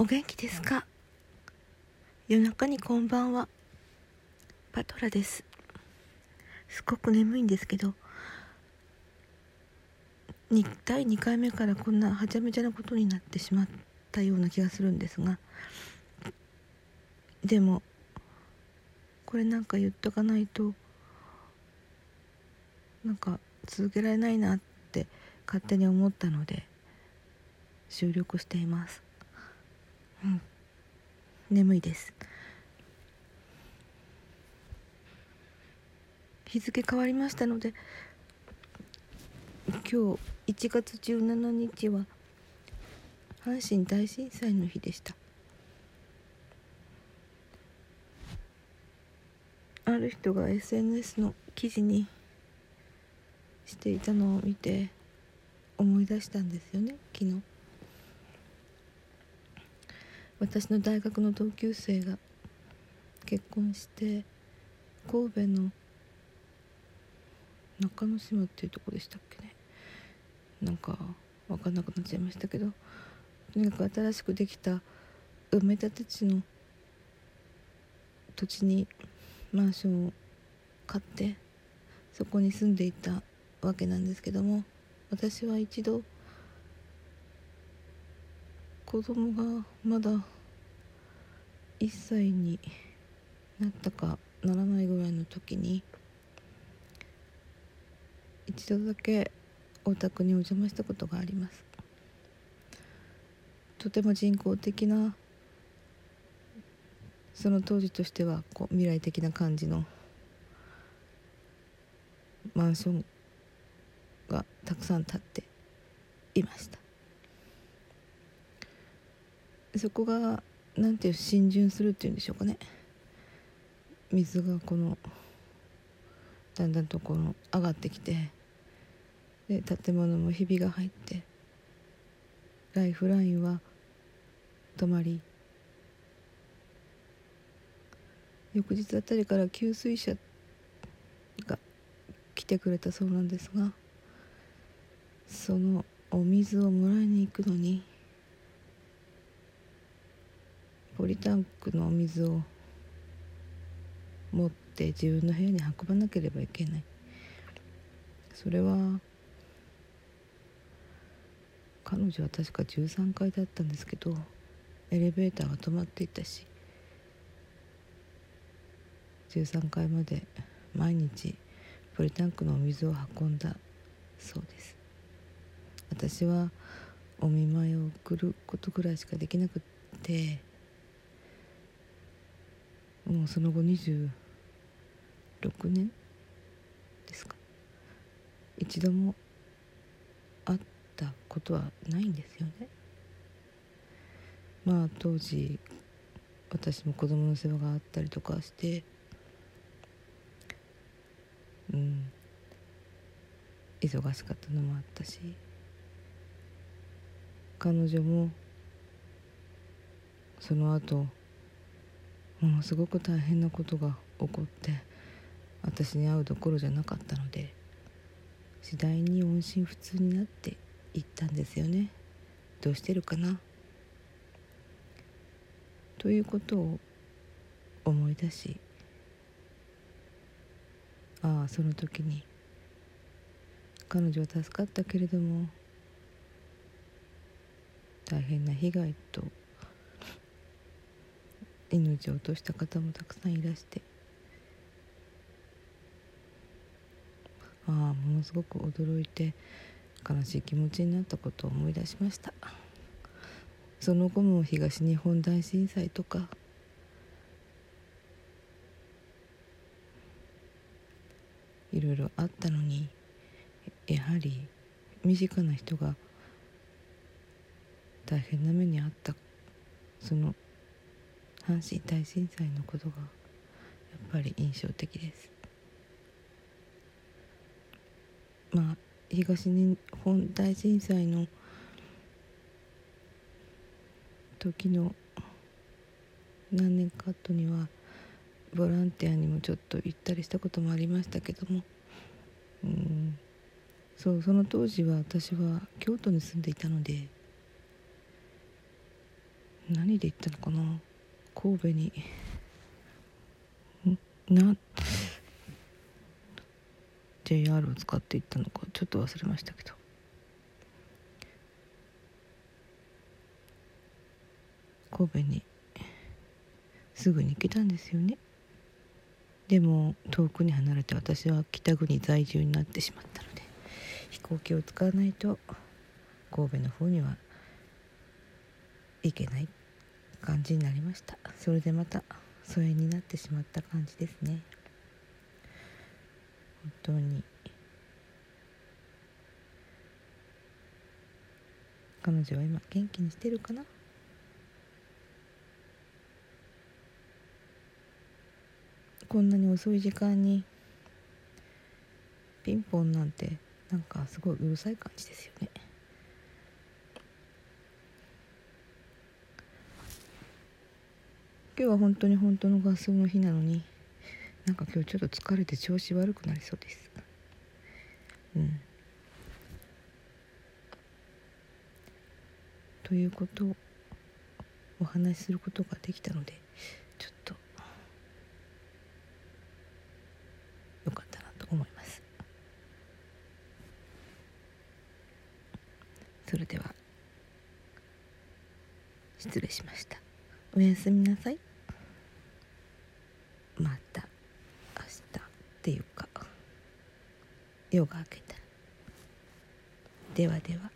お元気ですか？夜中にこんばんは。パトラです。すごく眠いんですけど第2回目からこんなはちゃめちゃなことになってしまったような気がするんですがでもこれなんか言っとかないとなんか続けられないなって勝手に思ったので収録しています。うん。眠いです。日付変わりましたので今日1月17日は阪神大震災の日でした。ある人が SNS の記事にしていたのを見て思い出したんですよね昨日。私の大学の同級生が結婚して神戸の中之島っていうとこでしたっけね。なんか分かんなくなっちゃいましたけどとにかく新しくできた埋め立て地の土地にマンションを買ってそこに住んでいたわけなんですけども私は一度子供がまだ1歳になったかならないぐらいの時に一度だけお宅にお邪魔したことがあります。とても人工的なその当時としてはこう未来的な感じのマンションがたくさん建っていました。そこがなんていう浸潤するっていうんでしょうかね。水がこのだんだんとこの上がってきてで建物もひびが入ってライフラインは止まり。翌日あたりから給水車が来てくれたそうなんですがそのお水をもらいに行くのにポリタンクのお水を持って自分の部屋に運ばなければいけない。それは彼女は確か13階だったんですけどエレベーターが止まっていたし13階まで毎日ポリタンクのお水を運んだそうです。私はお見舞いを送ることぐらいしかできなくってもうその後26年ですか。一度も会ったことはないんですよね。まあ当時私も子供の世話があったりとかしてうん。忙しかったのもあったし彼女もその後ものすごく大変なことが起こって私に会うどころじゃなかったので次第に音信不通になっていったんですよね。どうしてるかな？ということを思い出しああその時に彼女は助かったけれども大変な被害と命を落とした方もたくさんいらして。ああものすごく驚いて悲しい気持ちになったことを思い出しました。その後も東日本大震災とかいろいろあったのにやはり身近な人が大変な目に遭ったその阪神大震災のことがやっぱり印象的です。まあ東日本大震災の時の何年か後にはボランティアにもちょっと行ったりしたこともありましたけどもうんそうその当時は私は京都に住んでいたので何で行ったのかな？神戸に。な JR を使って行ったのか。ちょっと忘れましたけど。神戸に。すぐに行けたんですよね。でも遠くに離れて私は北国在住になってしまったので飛行機を使わないと神戸の方には行けない。感じになりました。それでまた疎遠になってしまった感じですね。本当に。彼女は今元気にしてるかな？こんなに遅い時間にピンポンなんてなんかすごいうるさい感じですよね。今日は本当に本当の合奏の日なのになんか今日ちょっと疲れて調子悪くなりそうです。うん。ということをお話しすることができたのでちょっとよかったなと思います。それでは失礼しました。おやすみなさいまた明日っていうか夜が明けたら。ではでは。